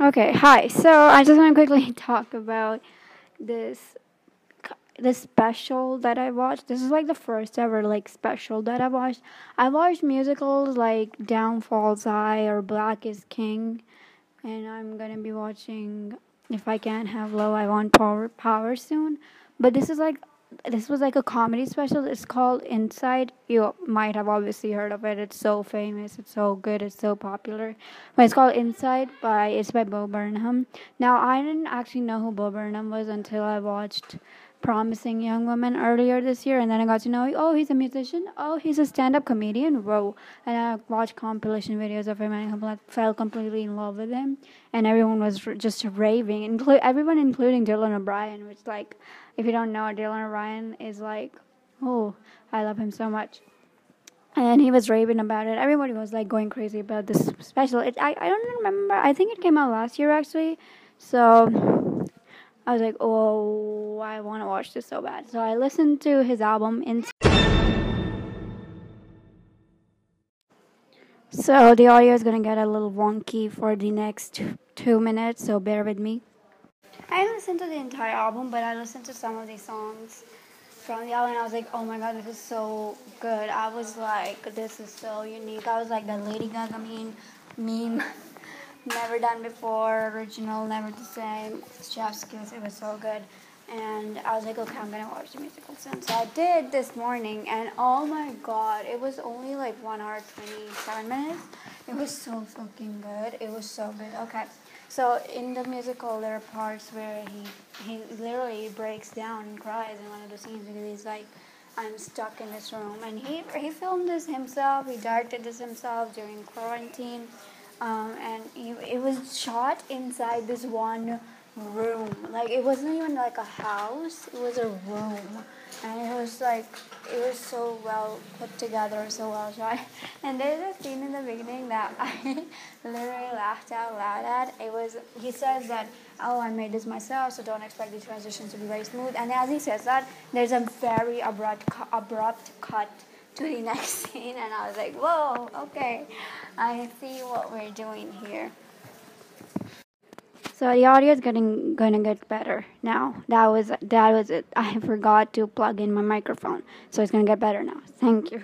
Okay, hi. So I just want to quickly talk about this this special that I watched. This is like the first ever like special that I watched. I watched musicals like Downfalls High or Black is King, and I'm gonna be watching If I Can't Have Love, I Want Power Power soon. But this is like this was like a comedy special. It's called Inside. You might have obviously heard of it. It's so famous. It's so good. It's so popular. But it's called Inside by it's by Bo Burnham. Now I didn't actually know who Bo Burnham was until I watched Promising Young Woman earlier this year, and then I got to know, oh, he's a musician. Oh, he's a stand-up comedian. Whoa! And I watched compilation videos of him, and I fell completely in love with him. And everyone was just raving, inclu- everyone, including Dylan O'Brien, which like if you don't know, Dylan O'Brien is like, oh, I love him so much. And he was raving about it. Everybody was like going crazy about this special. It, I, I don't remember. I think it came out last year actually. So I was like, oh, I want to watch this so bad. So I listened to his album in. So the audio is gonna get a little wonky for the next two minutes. So bear with me. I didn't listen to the entire album, but I listened to some of these songs from the album, and I was like, oh my god, this is so good. I was like, this is so unique. I was like, the Lady Gaga meme, meme, never done before, original, never the same. Chef's kiss, it was so good. And I was like, okay, I'm gonna watch the musical soon. So I did this morning, and oh my god, it was only like one hour, 27 minutes. It was so fucking good. It was so good. Okay. So in the musical, there are parts where he he literally breaks down and cries in one of the scenes because he's like, "I'm stuck in this room," and he he filmed this himself. He directed this himself during quarantine, um, and it was shot inside this one room. Like it wasn't even like a house; it was a room and it was like it was so well put together, so well shot. And there's a scene in the beginning that I literally laughed out loud at. It was he says that oh I made this myself, so don't expect the transition to be very smooth. And as he says that, there's a very abrupt abrupt cut to the next scene, and I was like whoa okay, I see what we're doing here. So the audio is getting gonna get better now. That was that was it. I forgot to plug in my microphone, so it's gonna get better now. Thank you.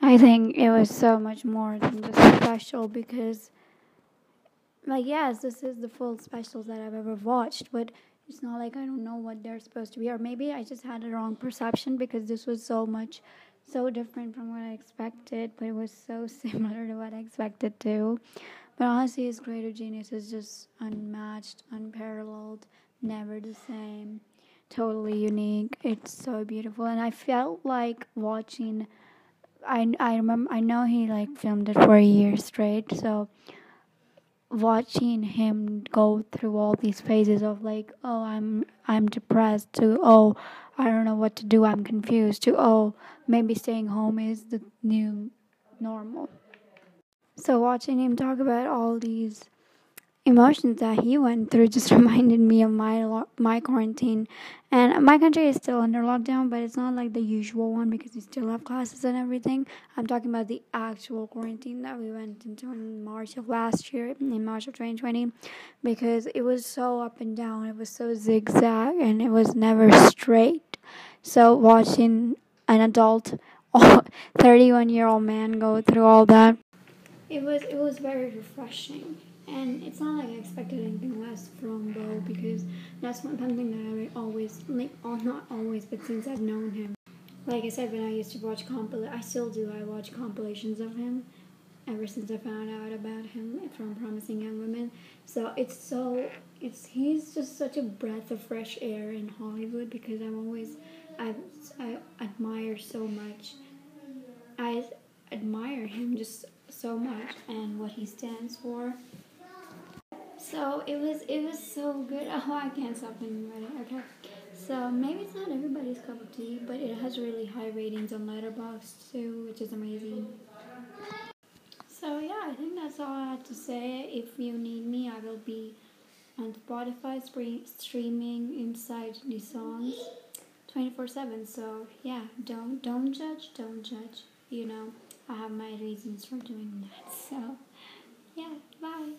I think it was so much more than just special because, like, yes, this is the full specials that I've ever watched, but it's not like I don't know what they're supposed to be, or maybe I just had a wrong perception because this was so much, so different from what I expected, but it was so similar to what I expected too. But honestly, his creative genius is just unmatched, unparalleled, never the same, totally unique. It's so beautiful, and I felt like watching. I I remember I know he like filmed it for a year straight, so watching him go through all these phases of like oh i'm i'm depressed to oh i don't know what to do. I'm confused to oh maybe staying home is the new normal. So watching him talk about all these emotions that he went through just reminded me of my lo- my quarantine. And my country is still under lockdown, but it's not like the usual one because we still have classes and everything. I'm talking about the actual quarantine that we went into in March of last year, in March of 2020, because it was so up and down. It was so zigzag and it was never straight. So watching an adult 31 year old man go through all that it was it was very refreshing and it's not like I expected anything less from Bo because that's one something that I always like oh, not always but since I've known him. Like I said when I used to watch compil I still do I watch compilations of him ever since I found out about him from Promising Young Women. So it's so it's he's just such a breath of fresh air in Hollywood because I'm always I I admire so much. I admire him just so much and what he stands for. So it was it was so good. Oh, I can't stop thinking about it. Okay, so maybe it's not everybody's cup of tea, but it has really high ratings on Letterboxd too, which is amazing. So yeah, I think that's all I had to say. If you need me, I will be on Spotify streaming inside the songs 24/7. So yeah, don't don't judge, don't judge. You know. I have my reasons for doing that. So, yeah, bye.